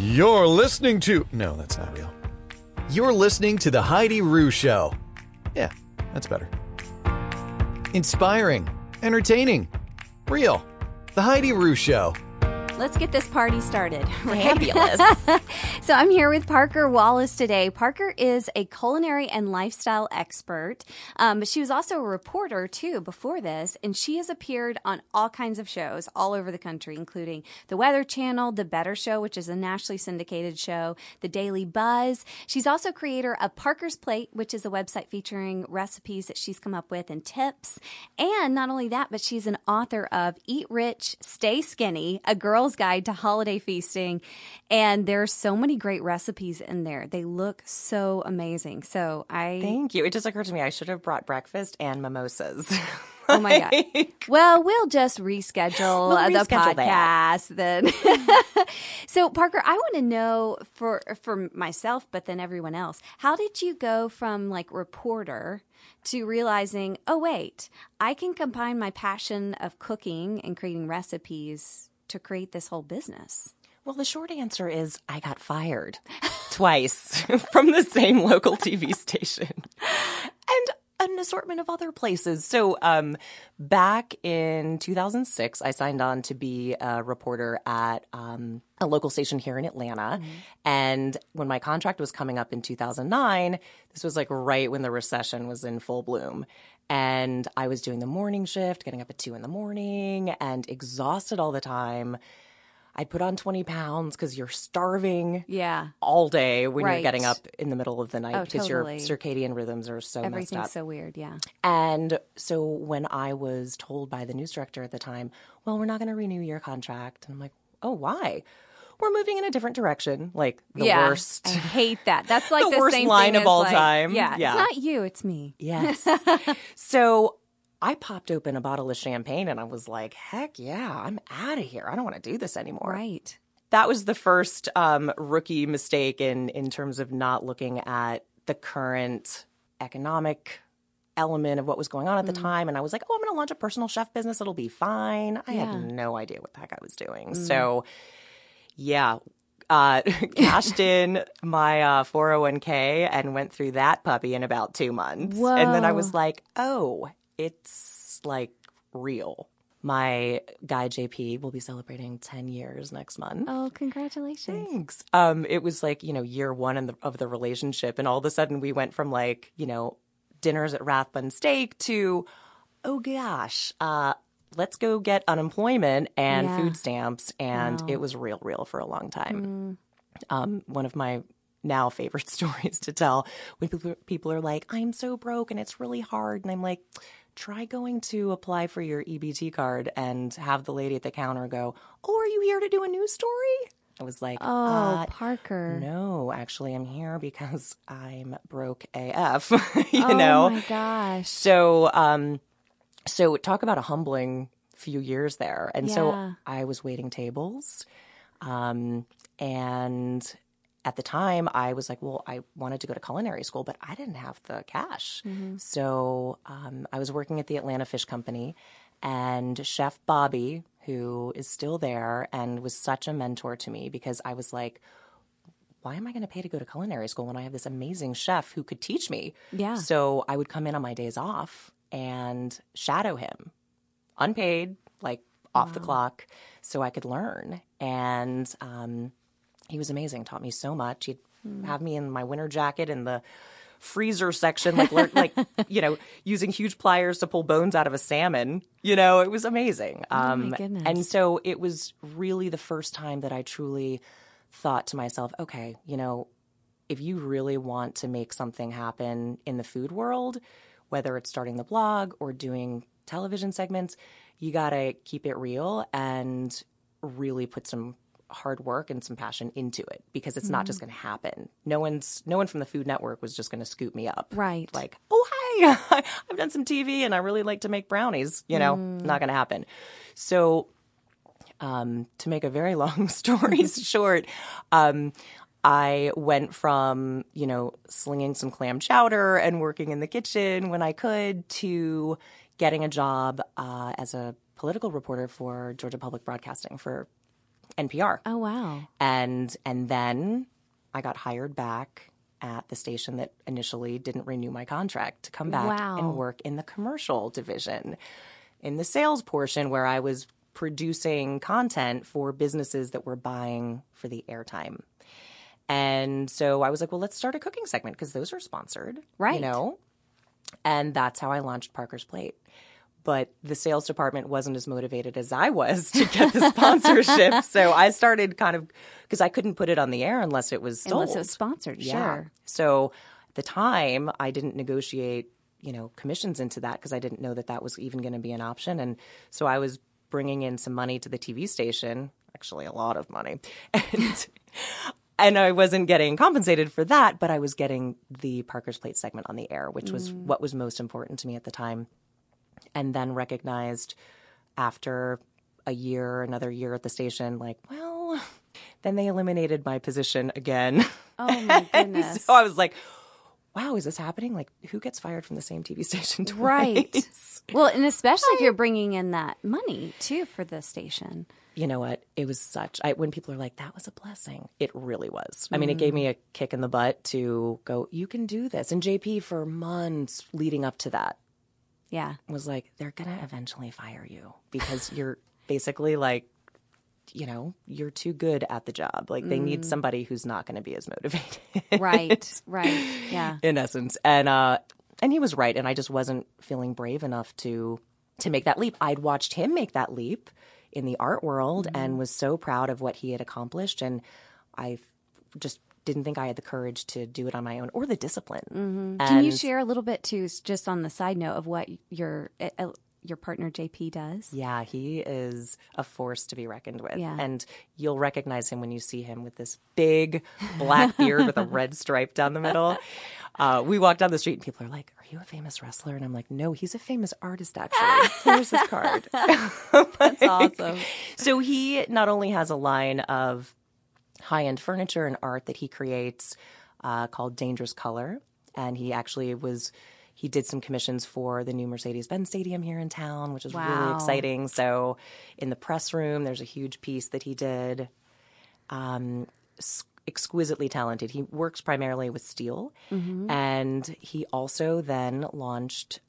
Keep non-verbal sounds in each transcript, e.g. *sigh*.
You're listening to. No, that's not real. You're listening to The Heidi Rue Show. Yeah, that's better. Inspiring, entertaining, real. The Heidi Rue Show. Let's get this party started. *laughs* Fabulous. *laughs* so I'm here with Parker Wallace today. Parker is a culinary and lifestyle expert, um, but she was also a reporter too before this, and she has appeared on all kinds of shows all over the country, including the Weather Channel, The Better Show, which is a nationally syndicated show, The Daily Buzz. She's also creator of Parker's Plate, which is a website featuring recipes that she's come up with and tips. And not only that, but she's an author of Eat Rich, Stay Skinny, a girl's guide to holiday feasting. And there's so many great recipes in there. They look so amazing. So I Thank you. It just occurred to me I should have brought breakfast and mimosas. *laughs* Oh my god. Well, we'll just reschedule We'll uh, the reschedule that. podcast then. *laughs* so, Parker, I want to know for for myself, but then everyone else, how did you go from like reporter to realizing, oh wait, I can combine my passion of cooking and creating recipes to create this whole business? Well, the short answer is I got fired *laughs* twice *laughs* from the same local TV *laughs* station and an assortment of other places. So, um, back in 2006, I signed on to be a reporter at um, a local station here in Atlanta. And when my contract was coming up in 2009, this was like right when the recession was in full bloom. And I was doing the morning shift, getting up at two in the morning and exhausted all the time. I'd put on 20 pounds because you're starving Yeah. all day when Right. you're getting up in the middle of the night Oh, because totally. your circadian rhythms are so messed Everything's up. so weird. Yeah. and so when I was told by the news director at the time, well, we're not going to renew your contract, and I'm like, oh, why? We're moving in a different direction. Like the yeah. worst. I hate that. That's *laughs* like The the, worst same line thing of all like- time. Yeah. Yeah. It's not you, it's me. Yes. *laughs* so I popped open a bottle of champagne and I was like, heck yeah, I'm out of here. I don't want to do this anymore. Right. that was the first um, rookie mistake in in terms of not looking at the current economic element of what was going on at the time and i was like oh i'm going to launch a personal chef business it'll be fine i Yeah. had no idea what the heck i was doing so yeah. Uh, *laughs* cashed in my uh, 401k and went through that puppy in about two months. And then i was like oh it's like real. My guy jp will be celebrating 10 years next month. Oh, congratulations. Thanks. Um, it was like you know year one in the, of the relationship, and all of a sudden we went from like you know dinners at Rathbun Steak to oh gosh, uh, let's go get unemployment and Yeah. food stamps, and Wow. it was real, real for a long time. Um, one of my now favorite *laughs* stories to tell when people people are like, "I'm so broke and it's really hard," and I'm like. Try going to apply for your EBT card and have the lady at the counter go, "Oh, are you here to do a news story?" I was like, Oh, uh, Parker. no, actually, I'm here because I'm broke AF. *laughs* you oh know, my gosh. so um, so talk about a humbling few years there, and Yeah. so I was waiting tables, um, and at the time I was like, well, I wanted to go to culinary school, but I didn't have the cash, so um, I was working at the Atlanta Fish Company, and Chef Bobby, who is still there and was such a mentor to me because I was like why am I going to pay to go to culinary school when I have this amazing chef who could teach me? Yeah. So I would come in on my days off and shadow him, unpaid, like off the clock, so I could learn. And um, he was amazing. Taught me so much. He'd have me in my winter jacket in the freezer section, like learn, like *laughs* you know, using huge pliers to pull bones out of a salmon. You know, it was amazing. Um, goodness. And so it was really the first time that I truly thought to myself, okay, you know, if you really want to make something happen in the food world, whether it's starting the blog or doing television segments, you got to keep it real and really put some hard work and some passion into it because it's not just going to happen. No one's no one from the Food Network was just going to scoop me up. Right. Like, "Oh, hi. *laughs* I've done some TV and I really like to make brownies." You know, not going to happen. So, um, to make a very *laughs* long story *laughs* short, um, I went from, you know, slinging some clam chowder and working in the kitchen when I could to getting a job uh, as a political reporter for Georgia Public Broadcasting for NPR. Oh wow. and and then I got hired back at the station that initially didn't renew my contract to come back Wow. and work in the commercial division in the sales portion where I was producing content for businesses that were buying for the airtime. And so I was like, well, let's start a cooking segment because those are sponsored, Right. You know, and that's how I launched Parker's Plate. But the sales department wasn't as motivated as I was to get the sponsorship. *laughs* so I started kind of because I couldn't put it on the air unless it was sold. Unless it was sponsored, Yeah. sure. So at the time, I didn't negotiate, you know, commissions into that because I didn't know that that was even going to be an option. And so I was bringing in some money to the TV station, actually a lot of money, *laughs* and and I wasn't getting compensated for that, but I was getting the Parker's Plate segment on the air, which was mm. what was most important to me at the time. And then recognized after a year, another year at the station, like, well, *laughs* then they eliminated my position again. Oh my *laughs* goodness. so I was like, wow, is this happening? Like, who gets fired from the same TV *laughs* station twice? Right. Well, and especially if you're bringing in that money too for the station. You know what? It was such, I, when people are like, that was a blessing, it really was. I mean, it gave me a kick in the butt to go, you can do this. And JP, for months leading up to that, Yeah. was like, they're going to eventually fire you because *laughs* you're basically like, you know, you're too good at the job. Like, they need somebody who's not going to be as motivated. Right. *laughs* right. Yeah. in essence. And uh and he was right and I just wasn't feeling brave enough to to make that leap. I'd watched him make that leap in the art world and was so proud of what he had accomplished. And I just didn't think I had the courage to do it on my own or the discipline. Can you share a little bit too, just on the side note of what your uh, uh, your partner JP does? Yeah, he is a force to be reckoned with. Yeah. And you'll recognize him when you see him with this big black *laughs* beard with a red stripe down the middle. Uh, we walk down the street and people are like, Are you a famous wrestler? And I'm like, No, he's a famous artist, actually. *laughs* Here's his card. *laughs* That's awesome. so he not only has a line of high end furniture and art that he creates uh, called Dangerous Color, and he actually was he did some commissions for the new Mercedes Benz Stadium here in town, which is really exciting. So in the press room, there's a huge piece that he did. Um, exquisitely talented. He works primarily with steel, and he also then launched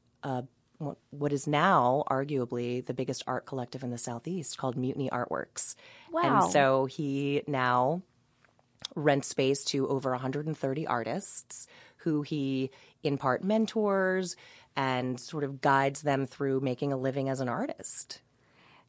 what- what is now arguably the biggest art collective in the southeast called Mutiny Artworks. Wow. And so he now rents space to over 130 artists who he in part mentors and sort of guides them through making a living as an artist.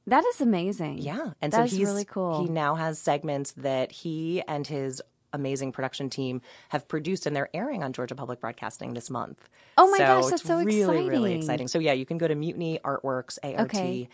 That is amazing. Yeah, and That's so he's really cool. He now has segments that he and his amazing production team have produced, and they're airing on Georgia Public Broadcasting this month. Oh my so gosh, that's it's so really, really exciting. exciting. So yeah, you can go to Mutiny Artworks, A R Okay. T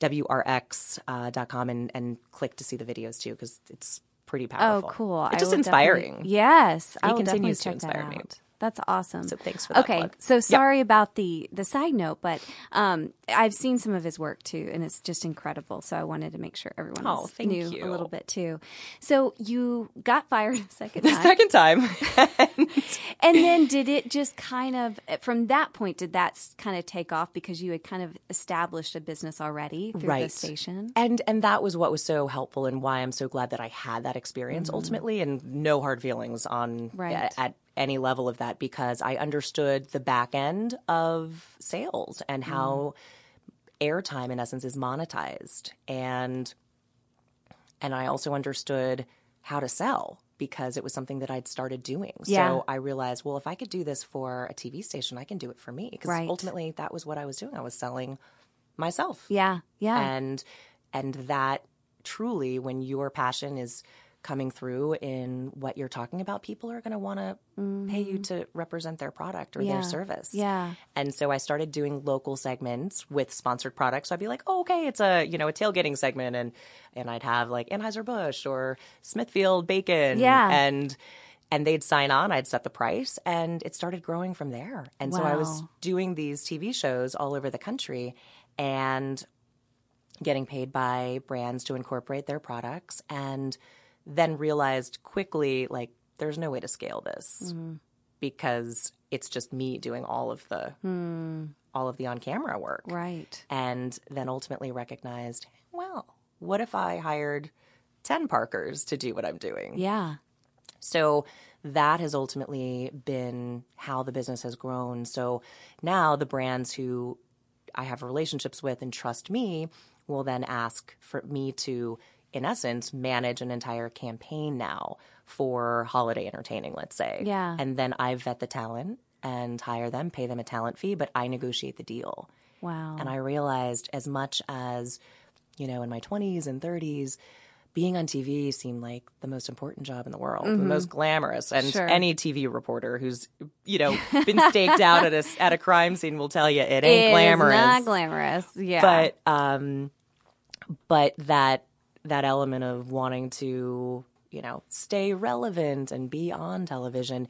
W R X uh, dot com, and and click to see the videos too, because it's pretty powerful. Oh, cool. It's just inspiring. Yes, I He continues to inspire that me. out. That's awesome. So thanks for that Okay, plug. so sorry about the the side note, but um, I've seen some of his work too, and it's just incredible. So I wanted to make sure everyone Oh, knew you. a little bit too. So you got fired a second *laughs* The time, second time. *laughs* and then did it just kind of from that point did that kind of take off because you had kind of established a business already through the station? And and that was what was so helpful and why I'm so glad that I had that experience ultimately and no hard feelings on Right. at, at any level of that because I understood the back end of sales and mm. how airtime in essence is monetized and and I also understood how to sell because it was something that I'd started doing. Yeah. So I realized, well, if I could do this for a TV station, I can do it for me because Right. ultimately that was what I was doing. I was selling myself Yeah, yeah. and and that truly when your passion is coming through in what you're talking about people are going to want to pay you to represent their product or Mm-hmm. Yeah. their service Yeah. and so i started doing local segments with sponsored products so i'd be like oh, okay it's a you know a tailgating segment and and i'd have like anheuser-busch or smithfield bacon Yeah. and and they'd sign on i'd set the price and it started growing from there and so i was doing these tv shows all over the country and getting paid by brands to incorporate their products and then realized quickly like there's no way to scale this mm-hmm. because it's just me doing all of the hmm. all of the on camera work right. and then ultimately recognized well what if i hired 10 Parkers to do what I'm doing. Yeah. So that has ultimately been how the business has grown. So now the brands who I have relationships with and trust me will then ask for me to, in essence, manage an entire campaign now for holiday entertaining, let's say. Yeah. And then I vet the talent and hire them, pay them a talent fee, but I negotiate the deal. Wow. And I realized as much as, you know, in my 20s and 30s, being on TV seemed like the most important job in the world, the most glamorous. And Mm-hmm. Sure. any TV reporter who's, you know, been staked out at a, at a crime scene will tell you it ain't It glamorous. not glamorous. Yeah. But, um, but that, that element of wanting to, you know, stay relevant and be on television,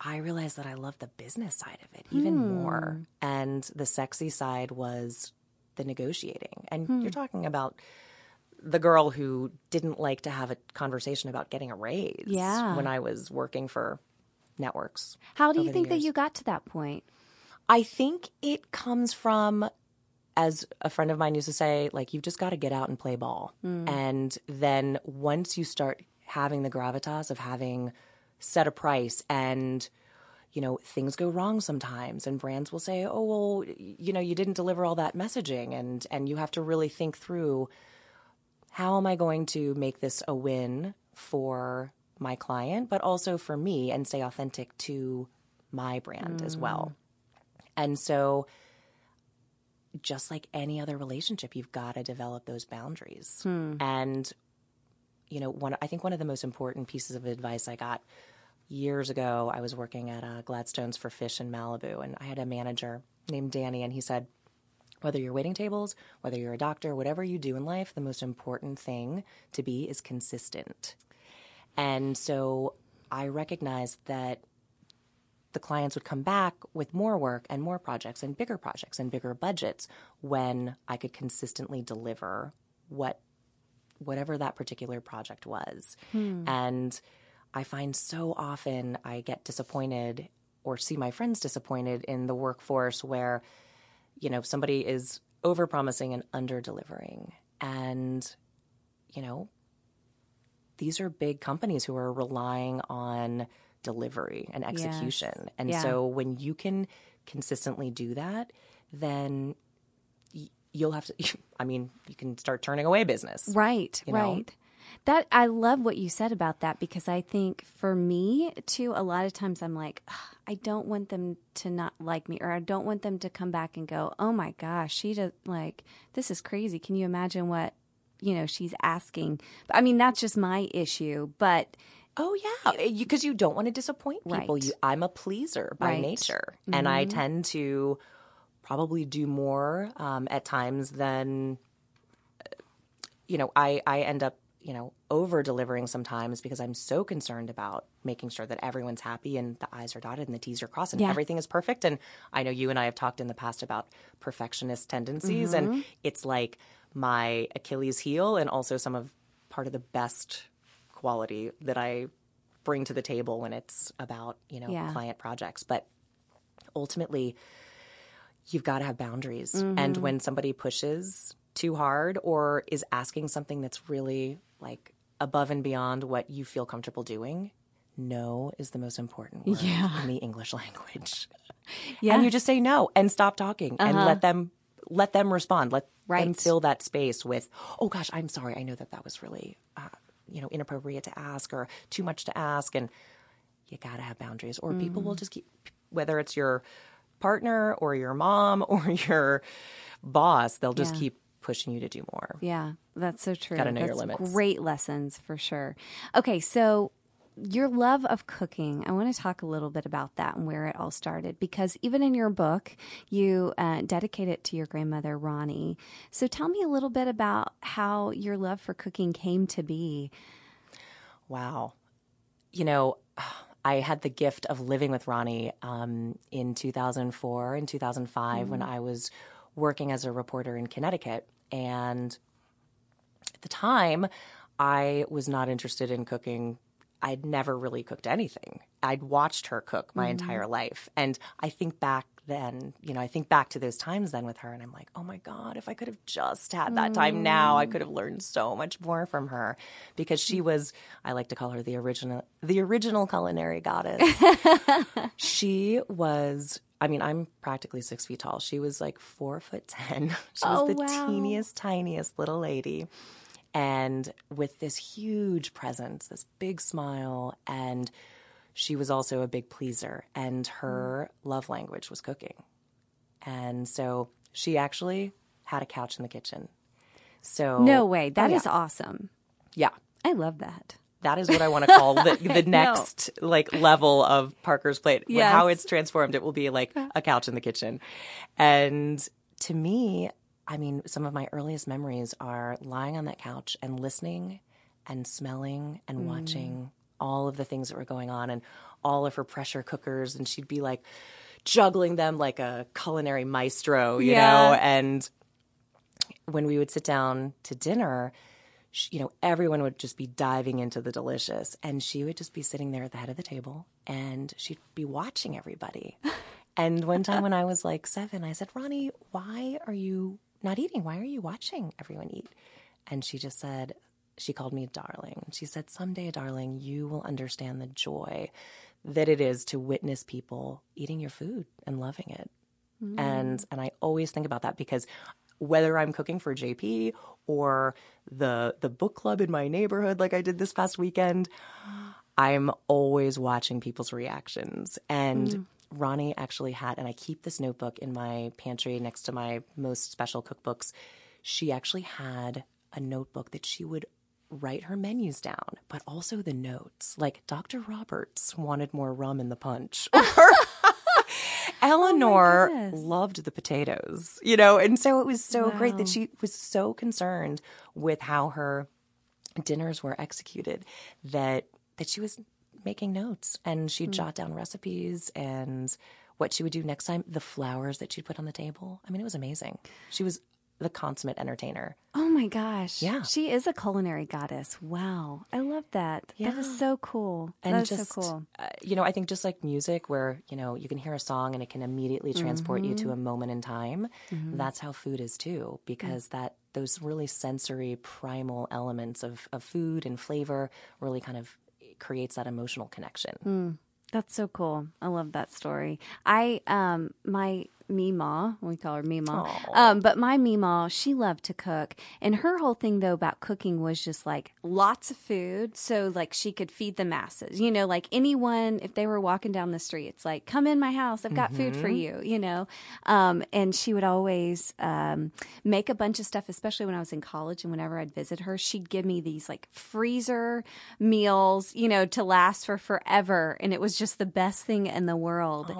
I realized that I love the business side of it even hmm. more. And the sexy side was the negotiating. And hmm. you're talking about the girl who didn't like to have a conversation about getting a raise Yeah. when I was working for networks. How do you think that you got to that point? I think it comes from, as a friend of mine used to say, like, you've just got to get out and play ball. Hmm. And then once you start having the gravitas of having set a price and you know things go wrong sometimes and brands will say oh well you know you didn't deliver all that messaging and and you have to really think through how am i going to make this a win for my client but also for me and stay authentic to my brand as well. Hmm. And so just like any other relationship, you've got to develop those boundaries. And you know, one I think one of the most important pieces of advice I got years ago, I was working at uh, Gladstone's for Fish in Malibu, and I had a manager named Danny, and he said, whether you're waiting tables, whether you're a doctor, whatever you do in life, the most important thing to be is consistent. And so I recognized that the clients would come back with more work and more projects and bigger projects and bigger budgets when I could consistently deliver what whatever that particular project was. Hmm. And I find so often I get disappointed or see my friends disappointed in the workforce where you know somebody is over promising and under delivering and you know these are big companies who are relying on delivery and execution. And Yeah. so when you can consistently do that, then y- you'll have to, *laughs* I mean, you can start turning away business. Right, you know? right. That I love what you said about that because I think for me too, a lot of times I'm like, I don't want them to not like me, or I don't want them to come back and go, "Oh my gosh, she does like this is crazy." Can you imagine what you know she's asking? I mean, that's just my issue, but Oh yeah, because you, don't want to disappoint people. Right. You, I'm a pleaser by Right. Mm-hmm. nature, and I tend to probably do more um, at times than you know. I I end up you know over delivering sometimes because I'm so concerned about making sure that everyone's happy and the I's are dotted and the T's are crossed and Yeah. everything is perfect. And I know you and I have talked in the past about perfectionist tendencies, Mm-hmm. and it's like my Achilles heel and also some of part of the best quality that I bring to the table when it's about, you know, Yeah. client projects. But ultimately, you've got to have boundaries. Mm-hmm. And when somebody pushes too hard or is asking something that's really like above and beyond what you feel comfortable doing, no is the most important word Yeah. in the English *laughs* language. yeah, And you just say no and stop talking and let them let them respond. Let them Uh-huh. Right. fill that space with, "Oh gosh, I'm sorry. I know that that was really uh, you know, inappropriate to ask or too much to ask and you got to have boundaries or people Mm. will just keep whether it's your partner or your mom *laughs* or your boss, they'll just Yeah. keep pushing you to do more. Yeah, that's so true. Gotta know your That's limits. Great lessons for sure. Okay, so your love of cooking, I want to talk a little bit about that and where it all started because even in your book, you uh, dedicate it to your grandmother, Ronnie. So tell me a little bit about how your love for cooking came to be. Wow. You know, I had the gift of living with Ronnie um, in 2004 and 2005 when I was working as a reporter in Connecticut. And at the time, I was not interested in cooking. I'd never really cooked anything. I'd watched her cook my mm-hmm. entire life. And I think back then, you know, I think back to those times then with her and I'm like, oh my God, if I could have just had that time now, I could have mm. learned so much more from her because she mm. was, I like to call her the original, the original culinary goddess. *laughs* she was, I mean, I'm practically six feet tall. She was like four foot 10. *laughs* She was Oh, the wow. teeniest, tiniest little lady. And with this huge presence, this big smile, and she was also a big pleaser, and her love language was cooking. And so she actually had a couch in the kitchen. So No way. Oh, that Oh, is awesome. yeah. I love that. That is what I want to call the, *laughs* the know. next like level of Parker's plate. When- How it's transformed, it will be like a couch in the kitchen. And to me, I mean, some of my earliest memories are lying on that couch and listening and smelling and mm. watching all of the things that were going on and all of her pressure cookers. And she'd be like juggling them like a culinary maestro, you Yeah. know? And when we would sit down to dinner, sh- you know, everyone would just be diving into the delicious, and she would just be sitting there at the head of the table, and she'd be watching everybody. *laughs* and one time when I was like seven, I said, "Ronnie, why are you not eating? Why are you watching everyone eat?" And she just said, she called me darling. She said, "Someday, darling, you will understand the joy that it is to witness people eating your food and loving it." Mm. and and I always think about that because whether I'm cooking for JP or the the book club in my neighborhood like I did this past weekend, *gasps* I'm always watching people's reactions. And mm. Ronnie actually had, and I keep this notebook in my pantry next to my most special cookbooks. She actually had a notebook that she would write her menus down, but also the notes. Like Dr. Roberts wanted more rum in the punch. *laughs* Eleanor oh goodness. loved the potatoes, you know, and so it was so great that she was so concerned with how her dinners were executed that that she was making notes and she'd hmm. jot down recipes and what she would do next time, the flowers that she'd put on the table. I mean, it was amazing. She was the consummate entertainer. Oh my gosh. Yeah. She is a culinary goddess. Wow. I love that. That Yeah. is so cool. and that just so cool. uh, you know i think just like music where you know you can hear a song and it can immediately transport you to mm-hmm. a moment in time mm-hmm. that's how food is too because that those really sensory primal elements of, of food and flavor really kind of creates that emotional connection That's so cool. I love that story. I um my Mima, we call her Mima. Um, but my Mima, she loved to cook. And her whole thing though about cooking was just like lots of food. So like she could feed the masses. You know, like anyone if they were walking down the street, it's like, come in my house, I've got food for you, you know. Um, and she would always um make a bunch of stuff, especially when I was in college and whenever I'd visit her, she'd give me these like freezer meals, you know, to last for forever. And it was just the best thing in the world.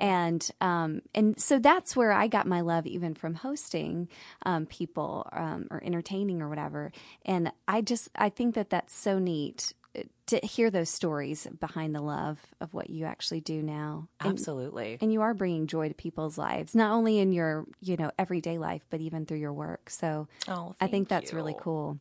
And um and so that's where I got my love even from hosting um people um or entertaining or whatever. And I just I think that that's so neat uh, to hear those stories behind the love of what you actually do now. And- absolutely and you are bringing joy to people's lives, not only in your, you know, everyday life, but even through your work. So Oh, I think that's really cool.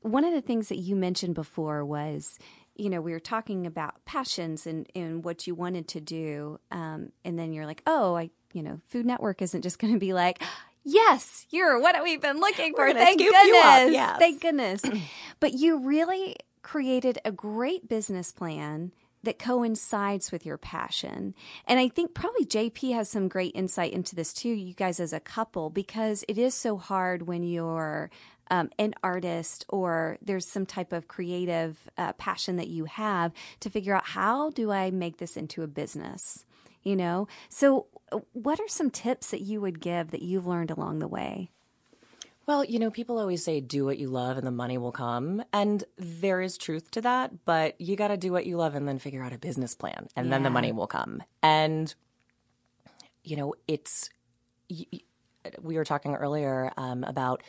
One of the things that you mentioned before was, you know, we were talking about passions and, and what you wanted to do. Um, and then you're like, oh, I, you know, Food Network isn't just going to be like, yes, you're what we've been looking for. Thank goodness. yes. Thank goodness. *clears throat* but you really created a great business plan that coincides with your passion. And I think probably JP has some great insight into this too, you guys as a couple, because it is so hard when you're um, an artist or there's some type of creative uh, passion that you have to figure out how do I make this into a business? You know? So, what are some tips that you would give that you've learned along the way? Well, you know, people always say do what you love and the money will come. And there is truth to that, but you got to do what you love and then figure out a business plan and then the money will come. And, you know, it's, we were talking earlier um, about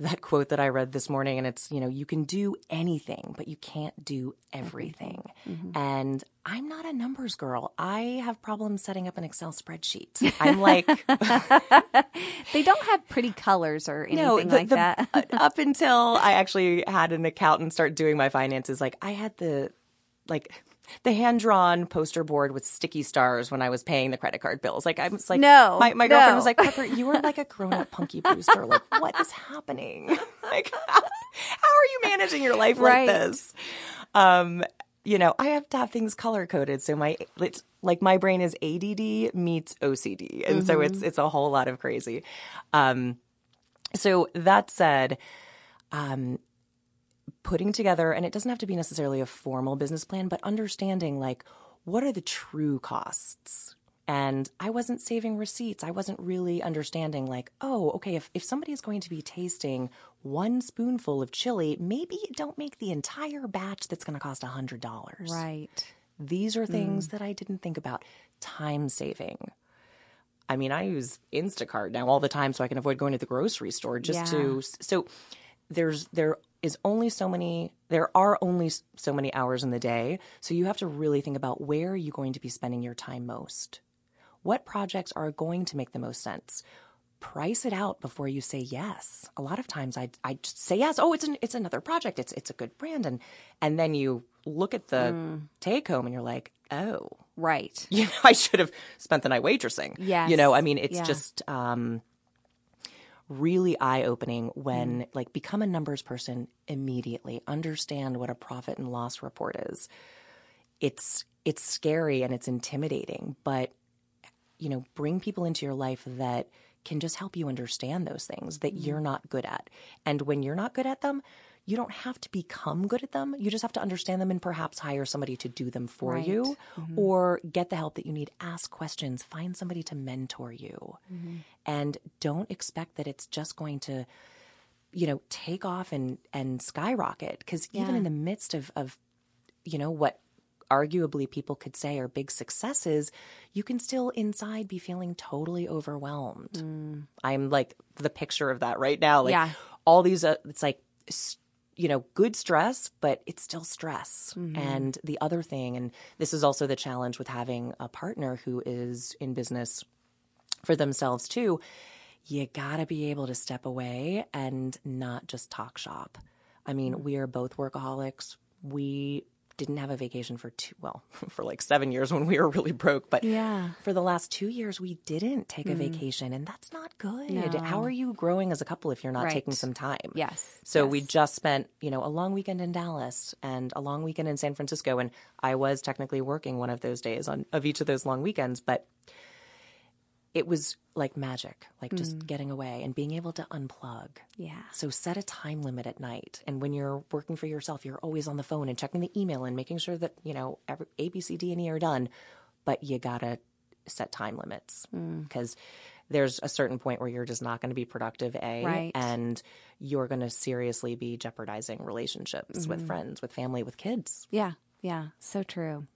that quote that I read this morning, and it's, you know, you can do anything, but you can't do everything. And I'm not a numbers girl. I have problems setting up an Excel spreadsheet. I'm like, *laughs* They don't have pretty colors or anything the- like the- that. uh, up until I actually had an accountant start doing my finances, like I had the like the hand drawn poster board with sticky stars when I was paying the credit card bills. Like I was like, No, My, my girlfriend was like, Parker, you are like a grown up Punky Brewster. Like, what is happening? *laughs* Like, how, how are you managing your life Right. like this? Um, you know, I have to have things color coded. So my it's like my brain is ADD meets OCD, and so it's it's a whole lot of crazy. Um, so that said, um, putting together, and it doesn't have to be necessarily a formal business plan, but understanding like what are the true costs. And I wasn't saving receipts. I wasn't really understanding, like, oh, okay, if, if somebody is going to be tasting one spoonful of chili, maybe don't make the entire batch that's going to cost $100. Right. These are things mm. that I didn't think about. Time saving. I mean, I use Instacart now all the time so I can avoid going to the grocery store just to so there's there is only so many there are only so many hours in the day, so you have to really think about where are you going to be spending your time most. What projects are going to make the most sense? Price it out before you say yes. A lot of times I I just say yes. Oh, it's an, it's another project. It's it's a good brand and and then you look at the take home and you're like, "Oh, Right. *laughs* you know, I should have spent the night waitressing. Yeah, You know, I mean, it's Yeah. just um, really eye opening when, mm. like, become a numbers person immediately, understand what a profit and loss report is. It's it's scary and it's intimidating, but you know, bring people into your life that can just help you understand those things that you're mm. not good at. And when you're not good at them, you don't have to become good at them. You just have to understand them and perhaps hire somebody to do them for Right. you mm-hmm. or get the help that you need. Ask questions, find somebody to mentor you. Mm-hmm. And don't expect that it's just going to you know take off and and skyrocket because even in the midst of of you know what arguably people could say are big successes you can still inside be feeling totally overwhelmed mm. i'm like the picture of that right now like Yeah. all these uh, it's like s- you know good stress but it's still stress mm-hmm. and the other thing and this is also the challenge with having a partner who is in business for themselves too you gotta be able to step away and not just talk shop. I mean, mm-hmm. we are both workaholics. We didn't have a vacation for two, well, *laughs* for like seven years when we were really broke, but Yeah. for the last two years, we didn't take a mm. vacation, and that's not good. How are you growing as a couple if you're not Right. taking some time? Yes. So we just spent, you know, a long weekend in Dallas and a long weekend in San Francisco, and I was technically working one of those days on of each of those long weekends, but it was like magic, like just mm. getting away and being able to unplug. Yeah. So set a time limit at night, and when you're working for yourself, you're always on the phone and checking the email and making sure that you know every, A, B, C, D, and E are done. But you gotta set time limits mm. because there's a certain point where you're just not going to be productive. A Right. and you're going to seriously be jeopardizing relationships with mm-hmm. friends, with family, with kids. Yeah, yeah, so true.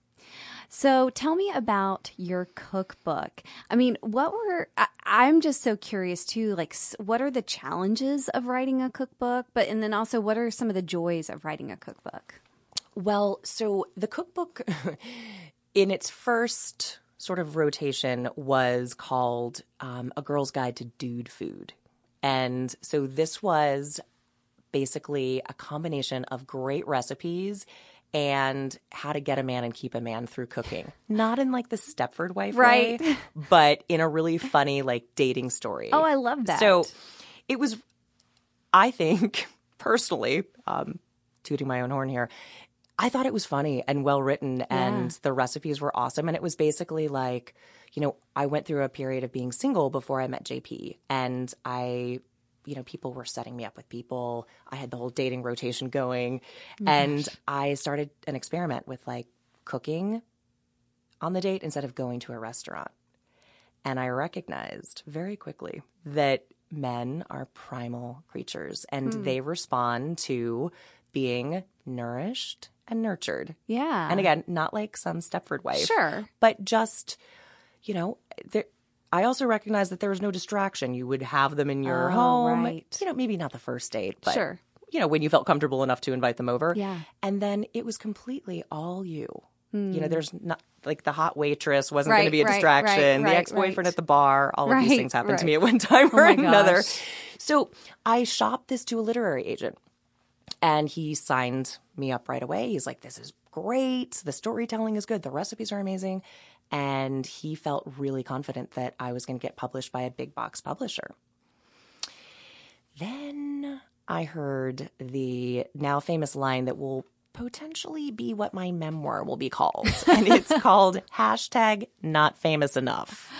So tell me about your cookbook. I mean, what were I, I'm just so curious too. Like, what are the challenges of writing a cookbook? But and then also, what are some of the joys of writing a cookbook? Well, so the cookbook *laughs* in its first sort of rotation was called um, A Girl's Guide to Dude Food. And so this was basically a combination of great recipes and how to get a man and keep a man through cooking. Not in like the Stepford wife Right. way, *laughs* but in a really funny like dating story. Oh, I love that. So it was, I think, *laughs* personally, um, tooting my own horn here, I thought it was funny and well written, and the recipes were awesome. And it was basically like, you know, I went through a period of being single before I met JP, and I, you know, people were setting me up with people. I had the whole dating rotation going, oh and I started an experiment with like cooking on the date instead of going to a restaurant. And I recognized very quickly that men are primal creatures and hmm. they respond to being nourished and nurtured. yeah, And again, not like some Stepford wife. Sure. But just, you know, there, I also recognize that there was no distraction. You would have them in your Oh, home. right. You know, maybe not the first date, but Sure. you know, when you felt comfortable enough to invite them over. Yeah. And then it was completely all you. You know, there's not like the hot waitress wasn't going Hmm. Right, to be a right, distraction. the ex boyfriend at the bar. All of these things happened to me at one time or my another. gosh. So I shopped this to a literary agent and he signed me up right away. He's like, "This is great. The storytelling is good. The recipes are amazing. And he felt really confident that I was going to get published by a big box publisher. Then I heard the now famous line that will potentially be what my memoir will be called. *laughs* and it's called hashtag not famous enough.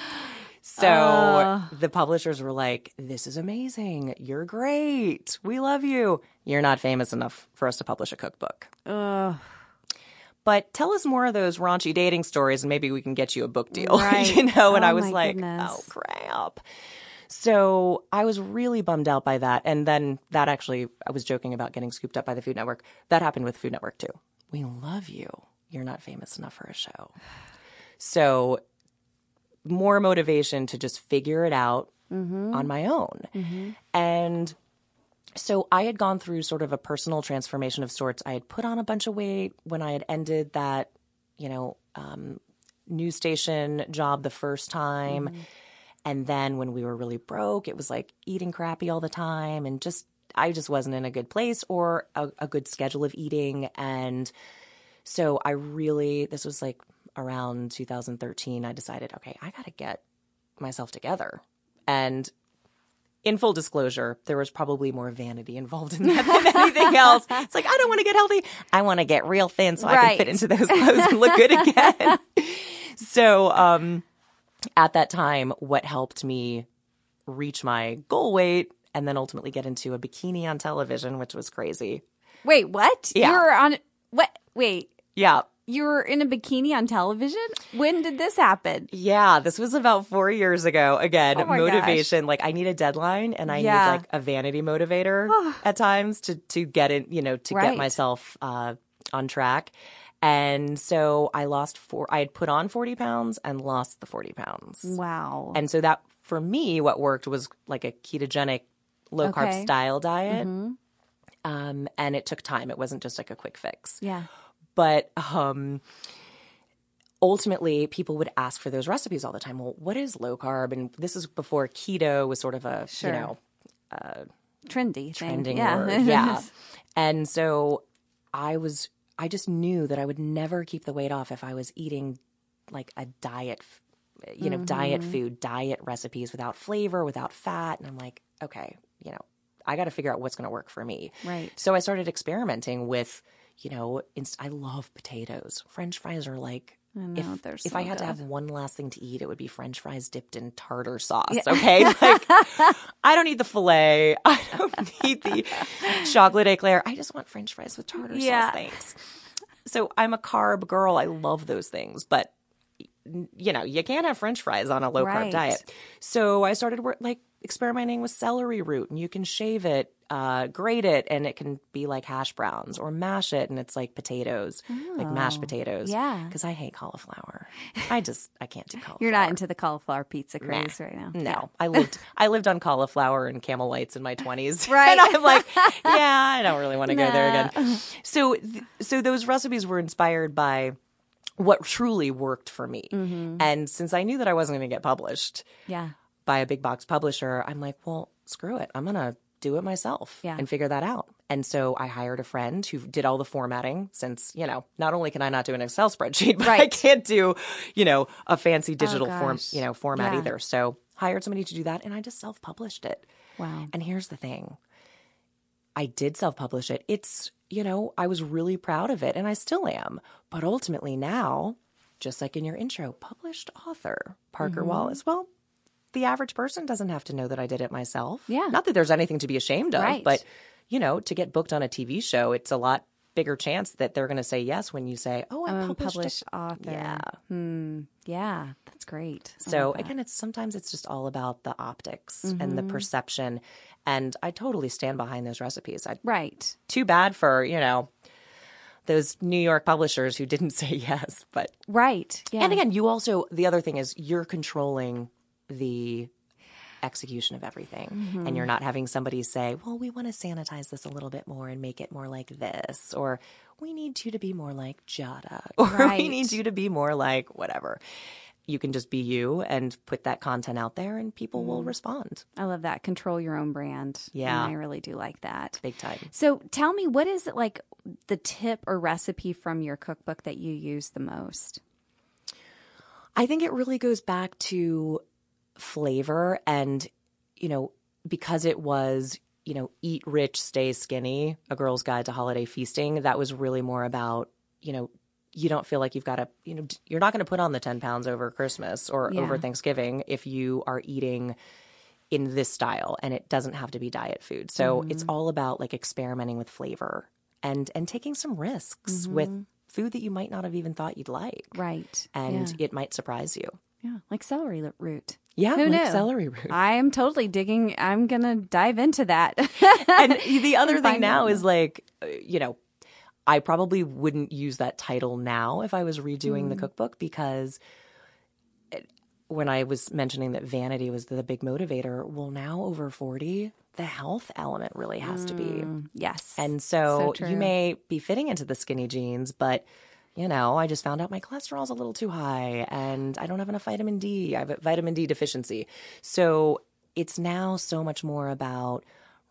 So Uh. the publishers were like, This is amazing. You're great. We love you. You're not famous enough for us to publish a cookbook. Ugh. But tell us more of those raunchy dating stories and maybe we can get you a book deal. *laughs* Right. you know, and Oh I was like, goodness. Oh crap. So I was really bummed out by that. And then that actually, I was joking about getting scooped up by the Food Network. That happened with Food Network too. We love you. You're not famous enough for a show. So more motivation to just figure it out mm-hmm. on my own. Mm-hmm. And so I had gone through sort of a personal transformation of sorts. I had put on a bunch of weight when I had ended that, you know, um, news station job the first time. And then when we were really broke, it was like eating crappy all the time and just, I just wasn't in a good place or a, a good schedule of eating. And so I really, this was like around 2013, I decided, okay, I got to get myself together. And in full disclosure, there was probably more vanity involved in that than anything else. It's like, I don't want to get healthy. I want to get real thin so I can fit into those clothes and look good again. *laughs* so, um, at that time, what helped me reach my goal weight and then ultimately get into a bikini on television, which was crazy. Wait, what? Yeah. You were on what? Wait, Yeah. You were in a bikini on television? When did this happen? Yeah, this was about four years ago. Again, Oh motivation. Like I need a deadline and I Yeah. need like a vanity motivator *sighs* at times to to get it, you know, to Right. get myself uh, on track. And so I lost four. I had put on forty pounds and lost the forty pounds. Wow. And so that for me, what worked was like a ketogenic, low carb Okay. style diet. Um, and it took time. It wasn't just like a quick fix yeah. But um ultimately people would ask for those recipes all the time well what is low carb and this is before keto was sort of a Sure. you know Trendy. thing. trending yeah. word *laughs* yeah and so i was i just knew that i would never keep the weight off if i was eating like a diet you know diet Mm-hmm. food diet recipes without flavor without fat and i'm like okay you know i got to figure out what's going to work for me Right. so I started experimenting with, you know, inst- I love potatoes. French fries are like, know, if, they're if I had to have one last thing to eat, it would be French fries dipped in tartar sauce. Okay. *laughs* Like, I don't need the filet. *laughs* I don't need the chocolate eclair. I just want French fries with tartar Yeah. sauce. Thanks. So I'm a carb girl. I love those things, but you know, you can't have french fries on a low carb Right. diet. So I started wor- like experimenting with celery root and you can shave it, uh, grate it and it can be like hash browns or mash it and it's like potatoes, like mashed potatoes. Yeah. Cause I hate cauliflower. I just, I can't do cauliflower. *laughs* You're not into the cauliflower pizza Nah. craze right now. No, I lived *laughs* I lived on cauliflower and camel lights in my twenties. *laughs* Right. and I'm like, yeah, I don't really want to go there again. So, th- so those recipes were inspired by what truly worked for me. Mm-hmm. And since I knew that I wasn't going to get published Yeah. By a big box publisher, I'm like, well, screw it. I'm going to do it myself Yeah. and figure that out. And so I hired a friend who did all the formatting since, you know, not only can I not do an Excel spreadsheet, *laughs* but I can't do, you know, a fancy digital form, you know, format Yeah. either. So hired somebody to do that and I just self-published it. Wow. And here's the thing. I did self-publish it. It's, you know, I was really proud of it and I still am. But ultimately now, just like in your intro, published author Parker Mm-hmm. Wallace. Well, the average person doesn't have to know that I did it myself. Yeah. Not that there's anything to be ashamed of, Right. but you know, to get booked on a TV show, it's a lot bigger chance that they're going to say yes when you say, "Oh, I'm a published, published author. Yeah. Hmm. Yeah. That's great. So that. again, it's sometimes it's just all about the optics and Mm-hmm. the perception, and I totally stand behind those recipes. I, right. too bad for you know those New York publishers who didn't *laughs* say yes, but Right. Yeah. and again, you also the other thing is you're controlling the execution of everything Mm-hmm. and you're not having somebody say well we want to sanitize this a little bit more and make it more like this or we need you to be more like Giada *laughs* or we need you to be more like whatever you can just be you and put that content out there and people Mm. will respond I love that. Control your own brand. Yeah. And I really do like that. big time. So tell me, what is it like the tip or recipe from your cookbook that you use the most? I think it really goes back to flavor and, you know, because it was, you know, eat rich, stay skinny, a girl's guide to holiday feasting, that was really more about, you know, you don't feel like you've got to, you know, you're not going to put on the 10 pounds over Christmas or Yeah. over Thanksgiving if you are eating in this style and it doesn't have to be diet food. So Mm-hmm. it's all about like experimenting with flavor and and taking some risks with food that you might not have even thought you'd like Right. and yeah, it might surprise you. Yeah. like celery root. Yeah, Who like knew? celery root. *laughs* I am totally digging. I'm gonna dive into that. *laughs* and the other thing now is like, uh, you know, I probably wouldn't use that title now if I was redoing Mm. the cookbook because it, when I was mentioning that vanity was the big motivator, well, now over 40, the health element really has to be. yes, And so, true. you may be fitting into the skinny jeans, but you know, I just found out my cholesterol's a little too high and I don't have enough vitamin D. I have a vitamin D deficiency. So it's now so much more about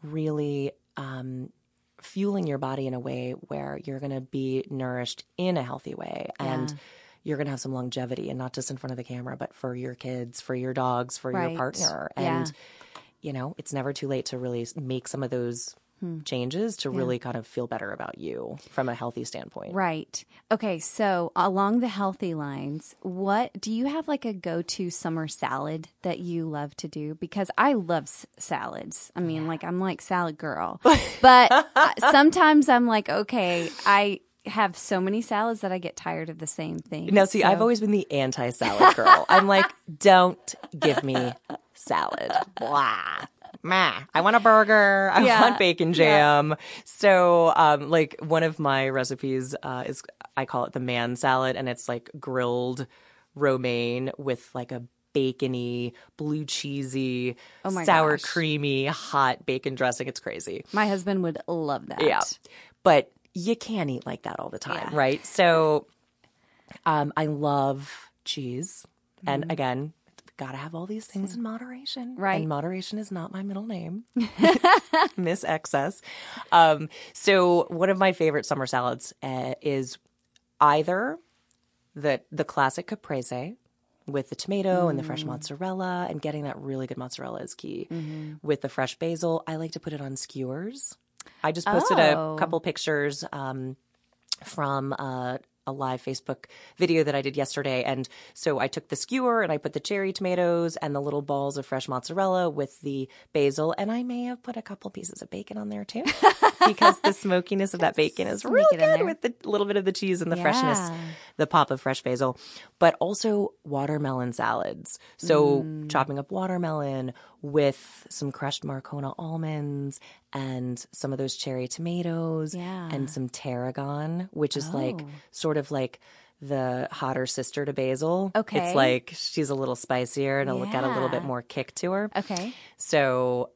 really um, fueling your body in a way where you're going to be nourished in a healthy way and you're going to have some longevity and not just in front of the camera, but for your kids, for your dogs, for Right. your partner. Yeah. And you know, it's never too late to really make some of those Hmm. changes to really kind of feel better about you from a healthy standpoint. Right. Okay. So along the healthy lines, what do you have like a go-to summer salad that you love to do? Because I love s- salads. I mean, like I'm like salad girl, *laughs* but uh, sometimes I'm like, okay, I have so many salads that I get tired of the same thing. Now, see, I've always been the anti salad girl. I'm like, *laughs* don't give me salad. Blah. Meh. I want a burger. I Yeah. want bacon jam. So, um, like one of my recipes uh, is I call it the man salad, and it's like grilled romaine with like a bacony, blue cheesy, Oh sour gosh. creamy, hot bacon dressing. It's crazy. my husband would love that. Yeah. But you can't eat like that all the time, Yeah. right? So um, I love cheese. And again, gotta have all these things in moderation. Right. And moderation is not my middle name. *laughs* *laughs* Miss Excess. Um, so one of my favorite summer salads uh, is either the the classic caprese with the tomato and the fresh mozzarella and getting that really good mozzarella is key. With the fresh basil, I like to put it on skewers. I just posted Oh. a couple pictures um, from uh, a live Facebook video that I did yesterday. And so I took the skewer and I put the cherry tomatoes and the little balls of fresh mozzarella with the basil. And I may have put a couple pieces of bacon on there too, *laughs* because the smokiness of that bacon is real good with the little bit of the cheese and the freshness, the pop of fresh basil. But also watermelon salads. So Mm. chopping up watermelon with some crushed Marcona almonds and some of those cherry tomatoes Yeah. and some tarragon, which is like Oh. sort of like the hotter sister to basil. Okay. It's like she's a little spicier and it'll get a little bit more kick to her. Okay. So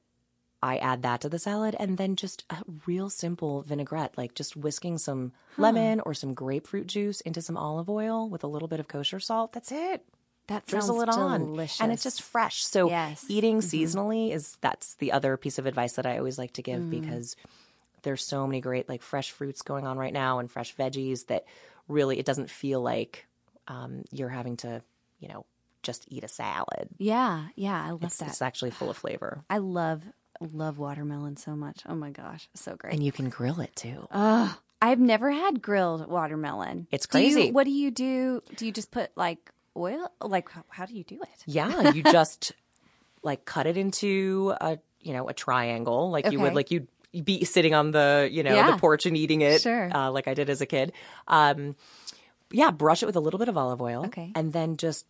I add that to the salad and then just a real simple vinaigrette, like just whisking some lemon or some grapefruit juice into some olive oil with a little bit of kosher salt. That's it. That Drizzle it on. delicious. And it's just fresh. So Yes. eating seasonally is that's the other piece of advice that I always like to give because there's so many great like fresh fruits going on right now and fresh veggies that really it doesn't feel like um, you're having to, you know, just eat a salad. yeah, yeah. I love It's, that. it's actually full of flavor. *sighs* I love love watermelon so much. Oh my gosh, so great. And you can grill it too. Ugh, I've never had grilled watermelon. It's Do you- crazy. what do you do? Do you just put like oil? Like how, how do you do it? Yeah, you *laughs* just like cut it into a you know a triangle, like you would like you'd be sitting on the you know Yeah. the porch and eating it, Sure. uh, like I did as a kid. Um, yeah, brush it with a little bit of olive oil, Okay. and then just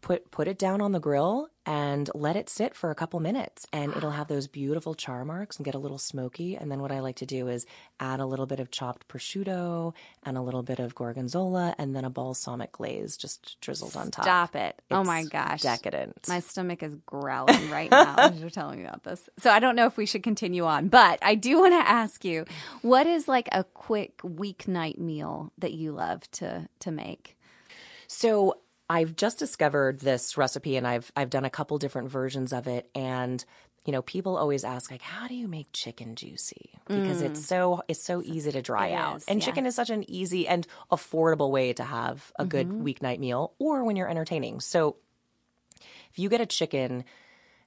put put it down on the grill and let it sit for a couple minutes, and it'll have those beautiful char marks and get a little smoky. And then what I like to do is add a little bit of chopped prosciutto and a little bit of gorgonzola, and then a balsamic glaze just drizzled on top. Stop it! oh my gosh, decadent. My stomach is growling right now *laughs* as you're telling me about this. So I don't know if we should continue on, but I do want to ask you, what is like a quick weeknight meal that you love to to make? So I've just discovered this recipe and I've I've done a couple different versions of it and you know, people always ask like how do you make chicken juicy? Because it's so it's so easy to dry Mm. It out. is, and yeah. chicken is such an easy and affordable way to have a good Mm-hmm. weeknight meal or when you're entertaining. So if you get a chicken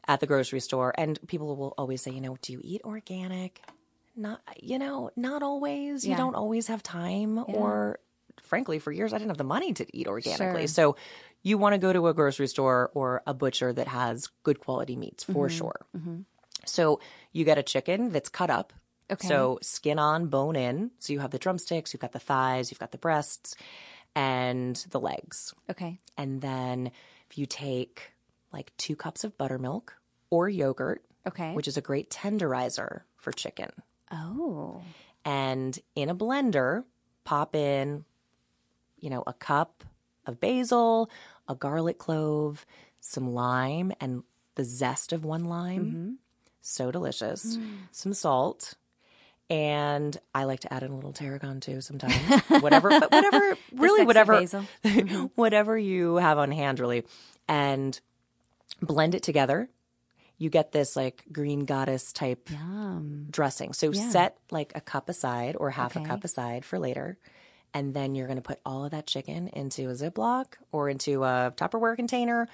at the grocery store and people will always say, you know, do you eat organic? Not you know, not always. You don't always have time or frankly, for years I didn't have the money to eat organically. Sure. So you want to go to a grocery store or a butcher that has good quality meats for Mm-hmm. sure. So you get a chicken that's cut up. Okay. So skin on, bone in. So you have the drumsticks, you've got the thighs, you've got the breasts, and the legs. Okay. And then if you take like two cups of buttermilk or yogurt, Okay. which is a great tenderizer for chicken, oh. and in a blender, pop in, you know, a cup of basil, a garlic clove, some lime, and the zest of one lime. Mm-hmm. So delicious. Mm. Some salt. And I like to add in a little tarragon too sometimes. *laughs* whatever, but whatever, really, whatever, basil. *laughs* whatever you have on hand, really. And blend it together. You get this like green goddess type Yum. dressing. So set like a cup aside or half a cup aside for later. And then you're going to put all of that chicken into a Ziploc or into a Tupperware container,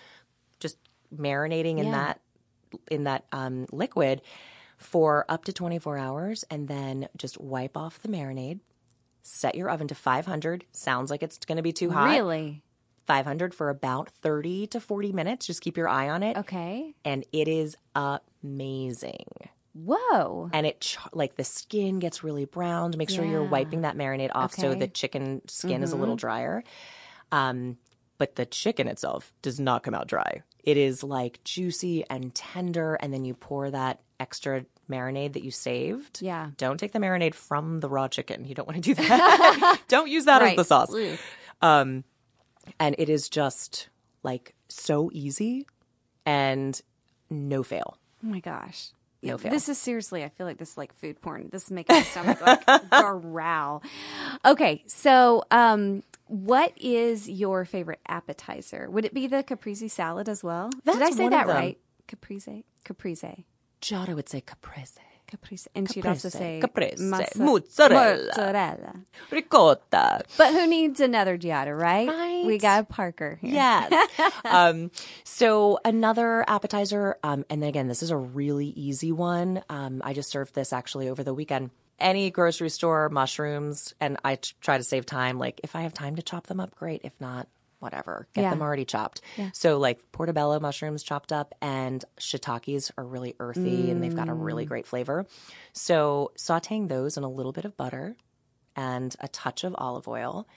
just marinating in Yeah. that in that um, liquid for up to 24 hours, and then just wipe off the marinade. Set your oven to 500. Sounds like it's going to be too hot. Really? 500 for about 30 to 40 minutes. Just keep your eye on it, Okay. and it is amazing Whoa. and it ch- like the skin gets really browned. Make sure you're wiping that marinade off so the chicken skin is a little drier. Um, but the chicken itself does not come out dry. It is like juicy and tender, and then you pour that extra marinade that you saved. Yeah. Don't take the marinade from the raw chicken. You don't want to do *laughs* that. *laughs* don't use that as the sauce. Um, and it is just like so easy and no fail. Oh my gosh. No fail. This is seriously, I feel like this is like food porn. This is making my stomach like *laughs* growl. Okay, so um, what is your favorite appetizer? Would it be the caprese salad as well? Did I say that right? Caprese? Caprese. Giada would say caprese. Caprese. And she'd also say caprese, mozza- mozzarella. mozzarella. Ricotta. But who needs another Giada, right? Right. We got Parker here. Yes. *laughs* um, so another appetizer, um, and then again, this is a really easy one. Um, I just served this actually over the weekend. Any grocery store mushrooms, and I t- try to save time. Like if I have time to chop them up, great. If not, whatever. Get Yeah. them already chopped. So like portobello mushrooms chopped up, and shiitakes are really earthy, and they've got a really great flavor. So sautéing those in a little bit of butter and a touch of olive oil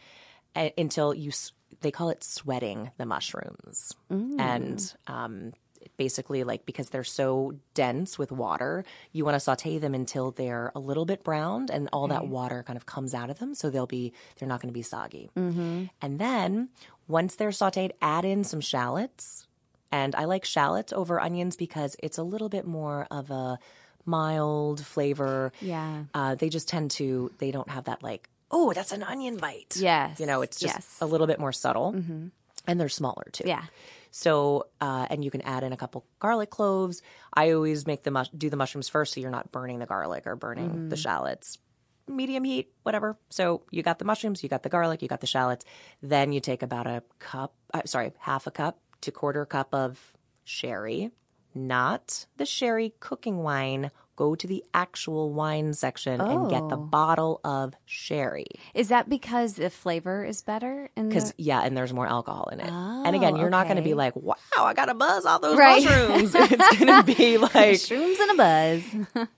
a- until you s- they call it sweating the mushrooms and um, basically like because they're so dense with water you want to saute them until they're a little bit browned and all that mm. water kind of comes out of them so they'll be they're not going to be soggy. Mm-hmm. And then once they're sauteed add in some shallots. And i like shallots over onions because it's a little bit more of a mild flavor. Yeah. uh, they just tend to they don't have that like oh that's an onion bite. Yes. you know it's just Yes. a little bit more subtle. Mm-hmm. And they're smaller too. Yeah. So uh, and you can add in a couple garlic cloves. I always make the mush- do the mushrooms first so you're not burning the garlic or burning the shallots. Medium heat whatever. So you got the mushrooms you got the garlic you got the shallots. Then you take about a cup uh, sorry half a cup to quarter cup of sherry not the sherry cooking wine go to the actual wine section and get the Oh. bottle of sherry Is that because the flavor is better? because the- yeah, and there's more alcohol in it. and again, Oh, you're not going to be like, "Wow, I got a buzz off those Right. mushrooms." *laughs* it's going to be like *laughs* mushrooms and a buzz.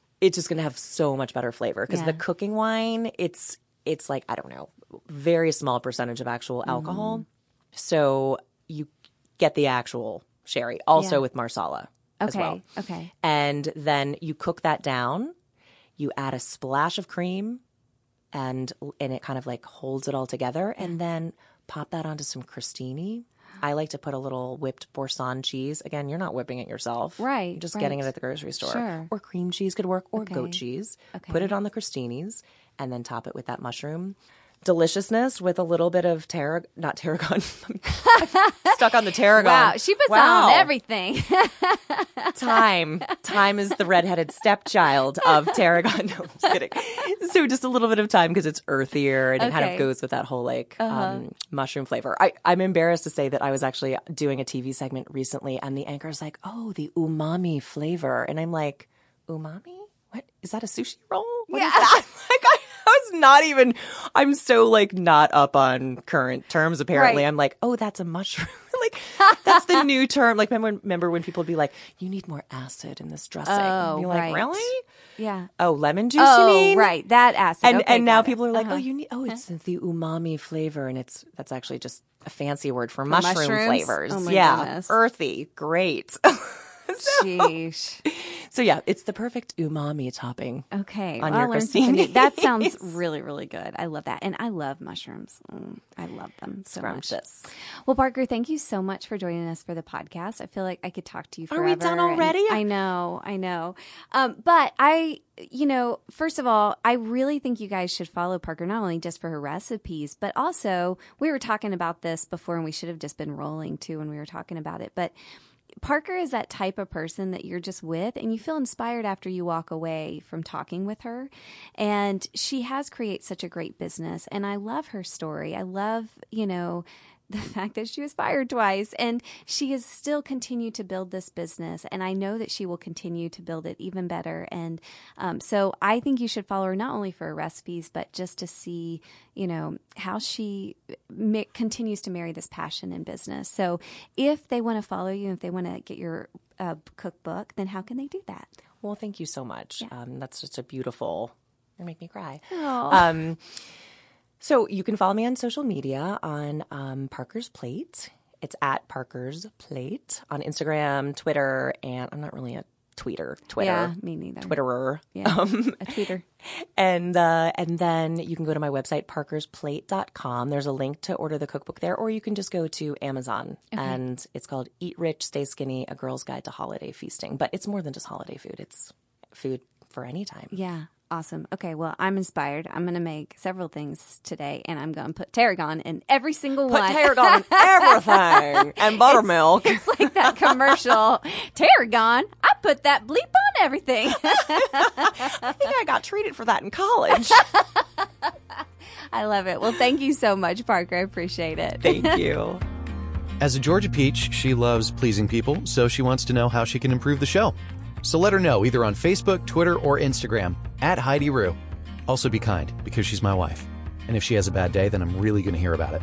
*laughs* it's just going to have so much better flavor because Yeah. the cooking wine, it's it's like I don't know, very small percentage of actual Mm. alcohol. So you get the actual sherry, also Yeah. with marsala as okay. well. Okay. And then you cook that down. You add a splash of cream, and and it kind of like holds it all together. And then pop that onto some crostini. I like to put a little whipped Boursin cheese. Again, you're not whipping it yourself, Right, You're just getting it at the grocery store, Sure. or cream cheese could work, or Okay. goat cheese. Okay. Put it on the crostinis, and then top it with that mushroom. Deliciousness with a little bit of tarragon, not tarragon. *laughs* stuck on the tarragon. Wow, she puts Wow. on everything. *laughs* Thyme. Thyme is the redheaded stepchild of tarragon. *laughs* No, I'm just kidding. So just a little bit of thyme because it's earthier and it kind of goes with that whole like um, mushroom flavor. I, I'm embarrassed to say that I was actually doing a TV segment recently and the anchor anchor's like, oh, the umami flavor. And I'm like, umami? What? Is that a sushi roll? What is that? Like, I was not even, I'm so like not up on current terms apparently. Right. I'm like, oh, that's a mushroom. *laughs* like, that's the new term. Like, remember, remember when people would be like, you need more acid in this dressing? Oh, and you're like, right. really? yeah. Oh, lemon juice, Oh, you mean? right. That acid. And Okay, and now it. people are like, Uh-huh. oh, you need, oh, it's the umami flavor, and it's that's actually just a fancy word for, mushroom mushrooms? flavors. Oh my yeah, goodness. earthy, great. *laughs* *laughs* Sheesh. so yeah, it's the perfect umami topping. Okay. On well, your I learned something new. crostinis. That sounds *laughs* really, really good. I love that. And I love mushrooms. Mm, I love them so much. Well, Parker, thank you so much for joining us for the podcast. I feel like I could talk to you Forever. Are we done and- already? I know, I know. Um, but I, you know, first of all, I really think you guys should follow Parker not only just for her recipes, but also we were talking about this before, and we should have just been rolling too when we were talking about it. But Parker is that type of person that you're just with and you feel inspired after you walk away from talking with her. And she has created such a great business and I love her story. I love, you know, the *laughs* fact that she was fired twice and she has still continued to build this business and i know that she will continue to build it even better and um, so i think you should follow her not only for her recipes but just to see you know how she ma- continues to marry this passion in business so if they want to follow you if they want to get your uh, cookbook then how can they do that Well, thank you so much. Um, that's just a beautiful. You make me cry. So you can follow me on social media on um, Parker's Plate. It's at Parker's Plate on Instagram, Twitter, and I'm not really a tweeter. Twitter. yeah me neither Twitterer. yeah *laughs* Um, a tweeter and uh, and then you can go to my website parkersplate.com. There's a link to order the cookbook there, or you can just go to Amazon and it's called Eat Rich, Stay Skinny: A Girl's Guide to Holiday Feasting. But it's more than just holiday food; it's food for any time. Yeah. Awesome. Okay. Well, I'm inspired. I'm going to make several things today and I'm going to put tarragon in every single Put one. tarragon in *laughs* everything and buttermilk. it's like that commercial. *laughs* tarragon. I put that bleep on everything. *laughs* I think I got treated for that in college. I love it. Well, thank you so much, Parker. I appreciate it. Thank you. As a Georgia Peach, she loves pleasing people, so she wants to know how she can improve the show. So let her know either on Facebook, Twitter, or Instagram at Heidi Rue. Also be kind because she's my wife. And if she has a bad day, then I'm really going to hear about it.